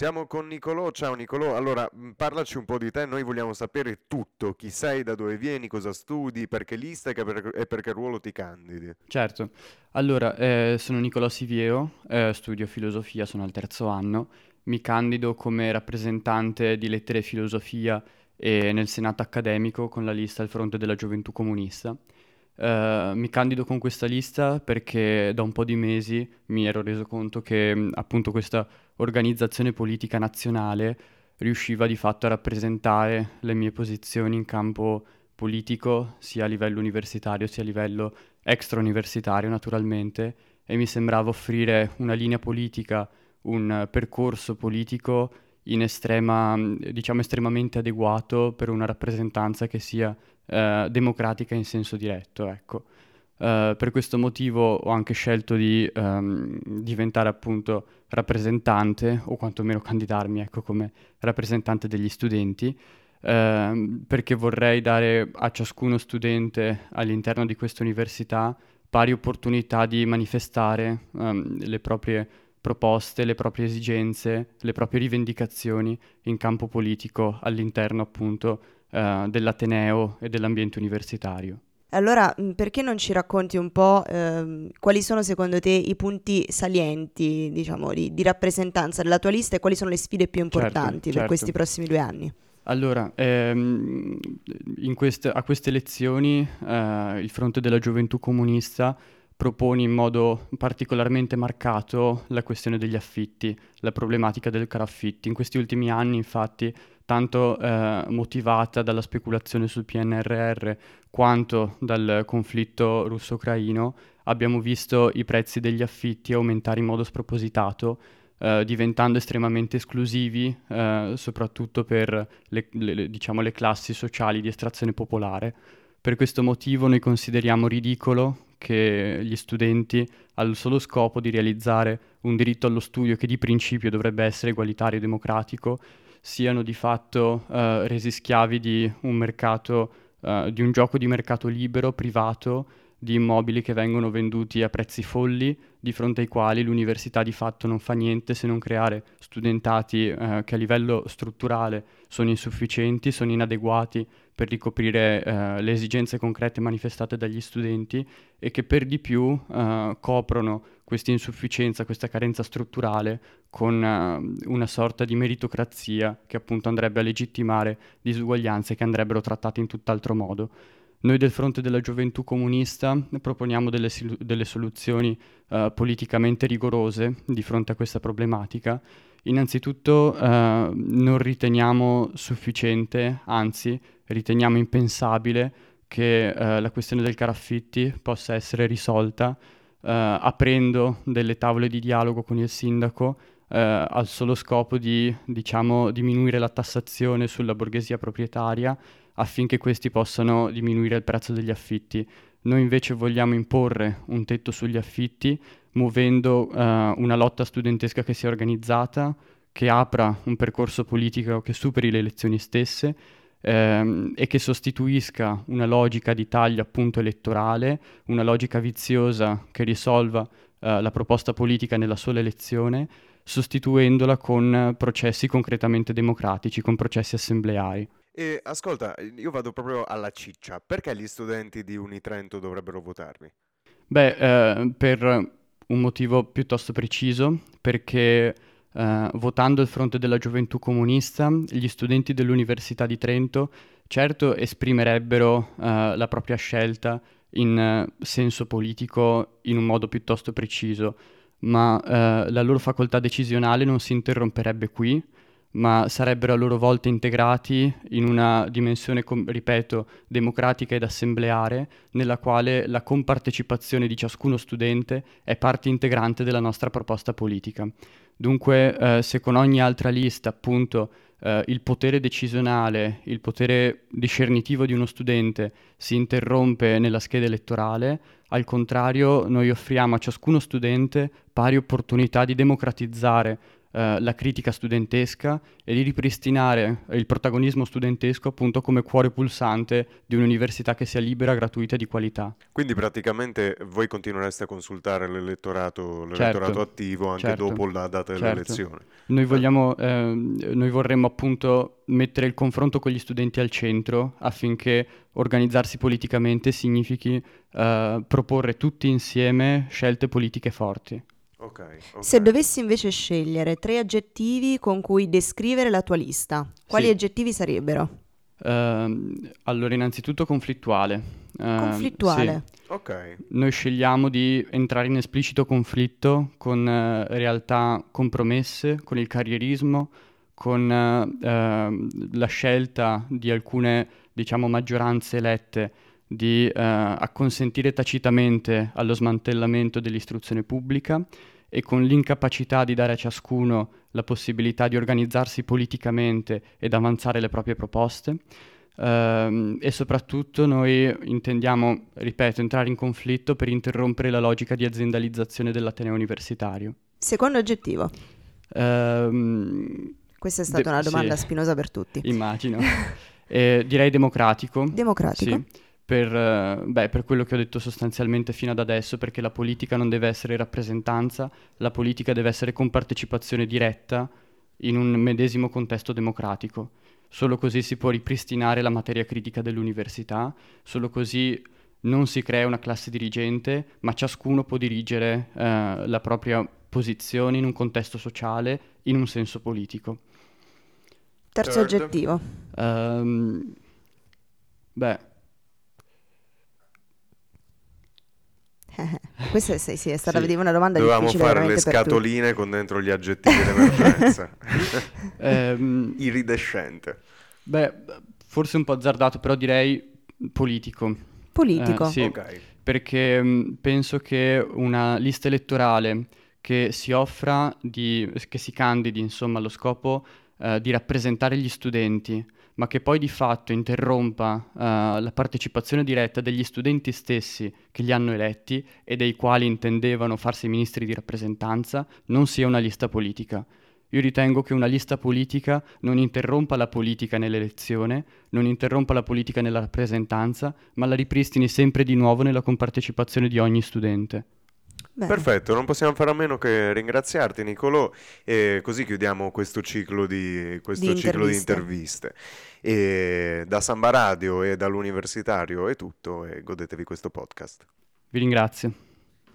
Siamo con Nicolò, ciao Nicolò, allora mh, parlaci un po' di te, noi vogliamo sapere tutto, chi sei, da dove vieni, cosa studi, perché lista e che per- e perché ruolo ti candidi. Certo, allora eh, sono Nicolò Siviero, eh, studio filosofia, sono al terzo anno, mi candido come rappresentante di lettere e filosofia e nel senato accademico con la lista al fronte della gioventù comunista. Eh, mi candido con questa lista perché da un po' di mesi mi ero reso conto che mh, appunto questa organizzazione politica nazionale riusciva di fatto a rappresentare le mie posizioni in campo politico, sia a livello universitario sia a livello extrauniversitario naturalmente, e mi sembrava offrire una linea politica, un percorso politico in estrema, mh, diciamo estremamente adeguato per una rappresentanza che sia eh, democratica in senso diretto, ecco. Eh, per questo motivo ho anche scelto di ehm, diventare appunto rappresentante o quantomeno candidarmi ecco, come rappresentante degli studenti ehm, perché vorrei dare a ciascuno studente all'interno di questa università pari opportunità di manifestare ehm, le proprie proposte, le proprie esigenze, le proprie rivendicazioni in campo politico all'interno appunto eh, dell'Ateneo e dell'ambiente universitario. Allora, mh, perché non ci racconti un po' ehm, quali sono secondo te i punti salienti, diciamo, di, di rappresentanza della tua lista e quali sono le sfide più Certo, importanti per certo. questi prossimi due anni? Allora, ehm, in queste- a queste elezioni eh, il Fronte della Gioventù Comunista propone in modo particolarmente marcato la questione degli affitti, la problematica del caro affitti. In questi ultimi anni, infatti, tanto eh, motivata dalla speculazione sul PNRR quanto dal conflitto russo-ucraino, abbiamo visto i prezzi degli affitti aumentare in modo spropositato eh, diventando estremamente esclusivi, eh, soprattutto per le, le- diciamo, le classi sociali di estrazione popolare. Per questo motivo noi consideriamo ridicolo che gli studenti, al solo scopo di realizzare un diritto allo studio che di principio dovrebbe essere egualitario e democratico, siano di fatto eh, resi schiavi di un mercato, eh, di un gioco di mercato libero, privato, di immobili che vengono venduti a prezzi folli, di fronte ai quali l'università di fatto non fa niente se non creare studentati eh, che a livello strutturale sono insufficienti, sono inadeguati per ricoprire eh, le esigenze concrete manifestate dagli studenti e che per di più eh, coprono questa insufficienza, questa carenza strutturale con eh, una sorta di meritocrazia che appunto andrebbe a legittimare disuguaglianze che andrebbero trattate in tutt'altro modo. Noi del fronte della gioventù comunista proponiamo delle, delle soluzioni eh, politicamente rigorose di fronte a questa problematica. Innanzitutto eh, non riteniamo sufficiente, anzi riteniamo impensabile che eh, la questione del caraffitti possa essere risolta eh, aprendo delle tavole di dialogo con il sindaco eh, al solo scopo di, diciamo, diminuire la tassazione sulla borghesia proprietaria affinché questi possano diminuire il prezzo degli affitti. Noi invece vogliamo imporre un tetto sugli affitti muovendo eh, una lotta studentesca che sia organizzata, che apra un percorso politico che superi le elezioni stesse ehm, e che sostituisca una logica di taglio appunto elettorale, una logica viziosa che risolva eh, la proposta politica nella sola elezione, sostituendola con processi concretamente democratici, con processi assembleari. E ascolta, io vado proprio alla ciccia, perché gli studenti di Unitrento dovrebbero votarmi? Beh, eh, per un motivo piuttosto preciso, perché eh, votando il fronte della gioventù comunista, gli studenti dell'Università di Trento certo esprimerebbero eh, la propria scelta in eh, senso politico in un modo piuttosto preciso, ma eh, la loro facoltà decisionale non si interromperebbe qui, ma sarebbero a loro volta integrati in una dimensione, com- ripeto, democratica ed assembleare, nella quale la compartecipazione di ciascuno studente è parte integrante della nostra proposta politica. Dunque, eh, se con ogni altra lista, appunto, eh, il potere decisionale, il potere discernitivo di uno studente si interrompe nella scheda elettorale, al contrario, noi offriamo a ciascuno studente pari opportunità di democratizzare eh, la critica studentesca e di ripristinare il protagonismo studentesco appunto come cuore pulsante di un'università che sia libera, gratuita e di qualità. Quindi praticamente voi continuereste a consultare l'elettorato, l'elettorato certo, attivo anche certo, dopo la data certo. dell'elezione. Noi, vogliamo, eh, noi vorremmo appunto mettere il confronto con gli studenti al centro affinché organizzarsi politicamente significhi eh, proporre tutti insieme scelte politiche forti. Okay, okay. Se dovessi invece scegliere tre aggettivi con cui descrivere la tua lista, quali sì. aggettivi sarebbero? Uh, allora, innanzitutto conflittuale. Uh, conflittuale. Sì. Ok. Noi scegliamo di entrare in esplicito conflitto con uh, realtà compromesse, con il carrierismo, con ehm, la scelta di alcune, diciamo, maggioranze elette di eh, acconsentire tacitamente allo smantellamento dell'istruzione pubblica e con l'incapacità di dare a ciascuno la possibilità di organizzarsi politicamente ed avanzare le proprie proposte. Uh, e soprattutto noi intendiamo, ripeto, entrare in conflitto per interrompere la logica di aziendalizzazione dell'Ateneo universitario. Secondo aggettivo. Uh, Questa è stata de- una domanda sì, spinosa per tutti. Immagino. eh, direi democratico. Democratico. Sì per, eh, beh, per, quello che ho detto sostanzialmente fino ad adesso, perché la politica non deve essere rappresentanza, la politica deve essere compartecipazione diretta in un medesimo contesto democratico. Solo così si può ripristinare la materia critica dell'università, solo così non si crea una classe dirigente, ma ciascuno può dirigere eh, la propria posizione in un contesto sociale, in un senso politico. Terzo Third. aggettivo. Um, beh, Questa sì, sì, è stata sì. una domanda Dovevamo difficile fare le scatoline con dentro gli aggettivi d'emergenza. ehm, Iridescente. Beh, forse un po' azzardato, però direi politico. Politico? Eh, sì, okay. perché mh, mm, penso che una lista elettorale che si offra, di, che si candidi, insomma, allo scopo eh, di rappresentare gli studenti, ma che poi di fatto interrompa uh, la partecipazione diretta degli studenti stessi che li hanno eletti e dei quali intendevano farsi ministri di rappresentanza, non sia una lista politica. Io ritengo che una lista politica non interrompa la politica nell'elezione, non interrompa la politica nella rappresentanza, ma la ripristini sempre di nuovo nella compartecipazione di ogni studente. Beh. Perfetto, non possiamo fare a meno che ringraziarti Nicolò e così chiudiamo questo ciclo di, questo di ciclo interviste. di interviste. E da Samba Radio e dall'universitario è tutto e godetevi questo podcast. Vi ringrazio.